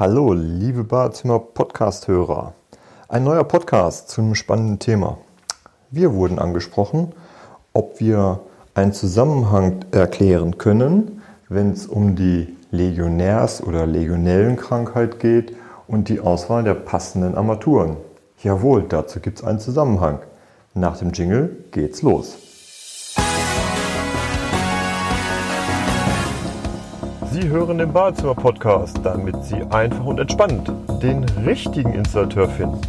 Hallo, liebe Badezimmer Podcast-Hörer. Ein neuer Podcast zu einem spannenden Thema. Wir wurden angesprochen, ob wir einen Zusammenhang erklären können, wenn es um die Legionärs- oder Legionellenkrankheit geht und die Auswahl der passenden Armaturen. Jawohl, dazu gibt es einen Zusammenhang. Nach dem Jingle geht's los. Sie hören den Badezimmer-Podcast, damit Sie einfach und entspannt den richtigen Installateur finden.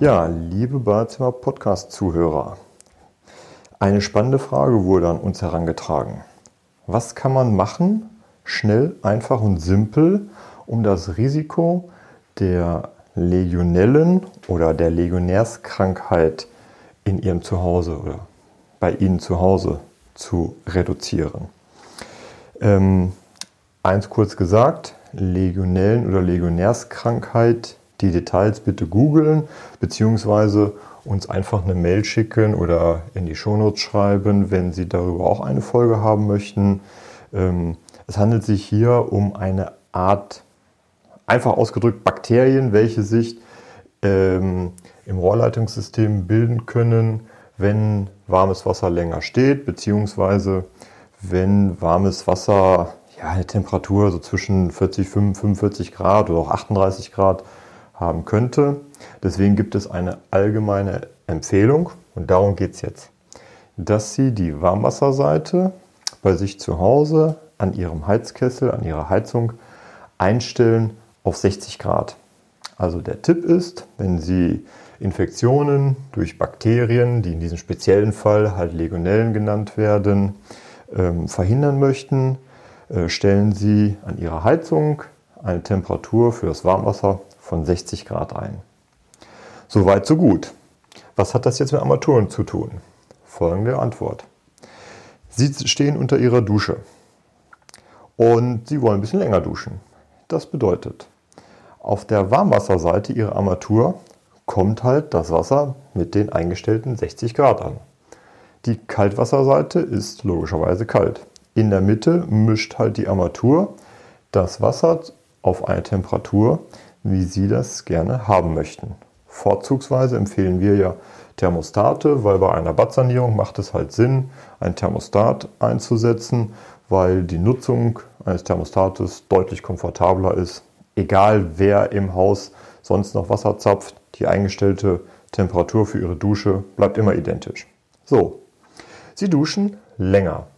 Ja, liebe Badezimmer-Podcast-Zuhörer, eine spannende Frage wurde an uns herangetragen. Was kann man machen, schnell, einfach und simpel, um das Risiko der Legionellen oder der Legionärskrankheit in ihrem Zuhause oder bei ihnen zu Hause zu reduzieren. Ähm, eins kurz gesagt, Legionellen- oder Legionärskrankheit, die Details bitte googeln, beziehungsweise uns einfach eine Mail schicken oder in die Shownotes schreiben, wenn Sie darüber auch eine Folge haben möchten. Ähm, es handelt sich hier um eine Art, einfach ausgedrückt, Bakterien, welche sich ähm, im Rohrleitungssystem bilden können, wenn warmes Wasser länger steht, beziehungsweise wenn warmes Wasser ja, eine Temperatur so zwischen 40, 45 Grad oder auch 38 Grad haben könnte. Deswegen gibt es eine allgemeine Empfehlung und darum geht es jetzt, dass Sie die Warmwasserseite bei sich zu Hause an Ihrem Heizkessel, an Ihrer Heizung einstellen auf 60 Grad. Also der Tipp ist, wenn Sie Infektionen durch Bakterien, die in diesem speziellen Fall halt Legionellen genannt werden, ähm, verhindern möchten, äh, stellen Sie an Ihrer Heizung eine Temperatur für das Warmwasser von 60 Grad ein. Soweit, so gut. Was hat das jetzt mit Armaturen zu tun? Folgende Antwort. Sie stehen unter Ihrer Dusche und Sie wollen ein bisschen länger duschen. Das bedeutet, auf der Warmwasserseite Ihrer Armatur kommt halt das Wasser mit den eingestellten 60 Grad an. Die Kaltwasserseite ist logischerweise kalt. In der Mitte mischt halt die Armatur das Wasser auf eine Temperatur, wie Sie das gerne haben möchten. Vorzugsweise empfehlen wir ja Thermostate, weil bei einer Badsanierung macht es halt Sinn, ein Thermostat einzusetzen, weil die Nutzung eines Thermostates deutlich komfortabler ist. Egal wer im Haus sonst noch Wasser zapft, die eingestellte Temperatur für Ihre Dusche bleibt immer identisch. So, Sie duschen länger.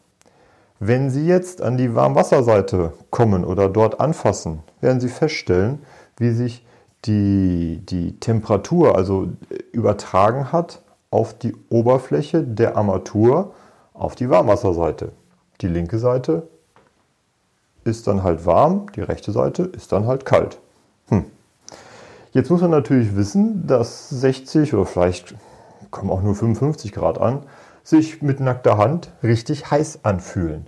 Wenn Sie jetzt an die Warmwasserseite kommen oder dort anfassen, werden Sie feststellen, wie sich die, die Temperatur also übertragen hat auf die Oberfläche der Armatur auf die Warmwasserseite. Die linke Seite ist dann halt warm, die rechte Seite ist dann halt kalt. Hm. Jetzt muss man natürlich wissen, dass 60 oder vielleicht kommen auch nur 55 Grad an, sich mit nackter Hand richtig heiß anfühlen.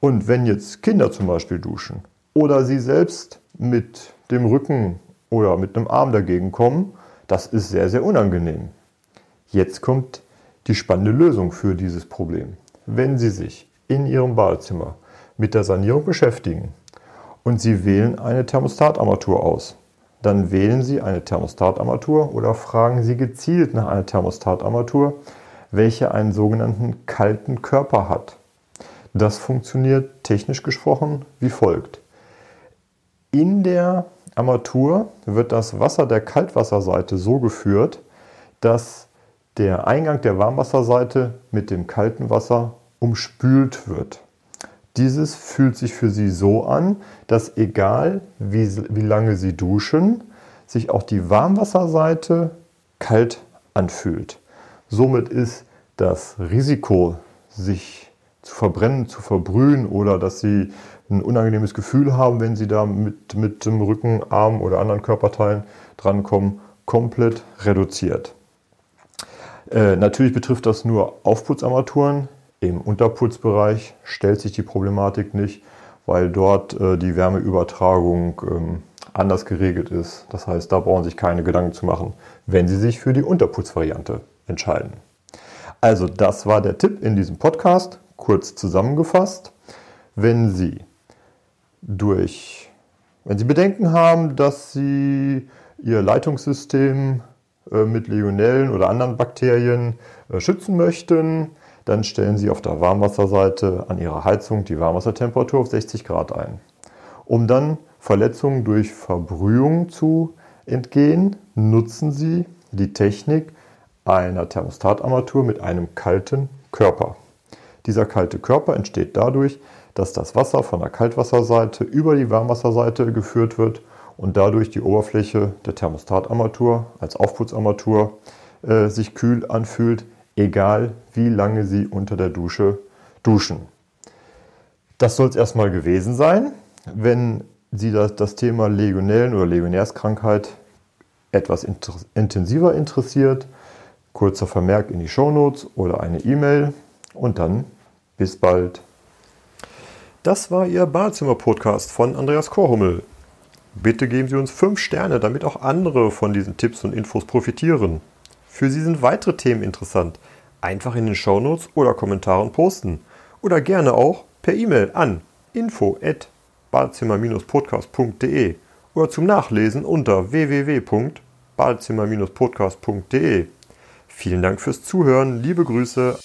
Und wenn jetzt Kinder zum Beispiel duschen oder sie selbst mit dem Rücken oder mit einem Arm dagegen kommen, das ist sehr, sehr unangenehm. Jetzt kommt die spannende Lösung für dieses Problem. Wenn Sie sich in Ihrem Badezimmer mit der Sanierung beschäftigen und Sie wählen eine Thermostatarmatur aus, dann wählen Sie eine Thermostatarmatur oder fragen Sie gezielt nach einer Thermostatarmatur, welche einen sogenannten kalten Körper hat. Das funktioniert technisch gesprochen wie folgt. In der Armatur wird das Wasser der Kaltwasserseite so geführt, dass der Eingang der Warmwasserseite mit dem kalten Wasser umspült wird. Dieses fühlt sich für Sie so an, dass egal wie, wie lange Sie duschen, sich auch die Warmwasserseite kalt anfühlt. Somit ist das Risiko, sich zu verbrennen, zu verbrühen oder dass Sie ein unangenehmes Gefühl haben, wenn Sie da mit, mit dem Rücken, Arm oder anderen Körperteilen drankommen, komplett reduziert. Äh, natürlich betrifft das nur Aufputzarmaturen. Im Unterputzbereich stellt sich die Problematik nicht, weil dort äh, die Wärmeübertragung ähm, anders geregelt ist. Das heißt, da brauchen Sie sich keine Gedanken zu machen, wenn Sie sich für die Unterputzvariante entscheiden. Also das war der Tipp in diesem Podcast. Kurz zusammengefasst, wenn Sie durch, wenn Sie Bedenken haben, dass Sie Ihr Leitungssystem äh, mit Legionellen oder anderen Bakterien äh, schützen möchten, dann stellen Sie auf der Warmwasserseite an Ihrer Heizung die Warmwassertemperatur auf 60 Grad ein. Um dann Verletzungen durch Verbrühung zu entgehen, nutzen Sie die Technik einer Thermostatarmatur mit einem kalten Körper. Dieser kalte Körper entsteht dadurch, dass das Wasser von der Kaltwasserseite über die Warmwasserseite geführt wird und dadurch die Oberfläche der Thermostatarmatur als Aufputzarmatur äh, sich kühl anfühlt, egal wie lange Sie unter der Dusche duschen. Das soll es erstmal gewesen sein. Wenn Sie das, das Thema Legionellen oder Legionärskrankheit etwas inter intensiver interessiert, kurzer Vermerk in die Shownotes oder eine E-Mail und dann bis bald. Das war Ihr Badezimmer-Podcast von Andreas Korhummel. Bitte geben Sie uns 5 Sterne, damit auch andere von diesen Tipps und Infos profitieren. Für Sie sind weitere Themen interessant. Einfach in den Shownotes oder Kommentaren posten. Oder gerne auch per E-Mail an info@badezimmer-podcast.de oder zum Nachlesen unter www.badezimmer-podcast.de. Vielen Dank fürs Zuhören, liebe Grüße.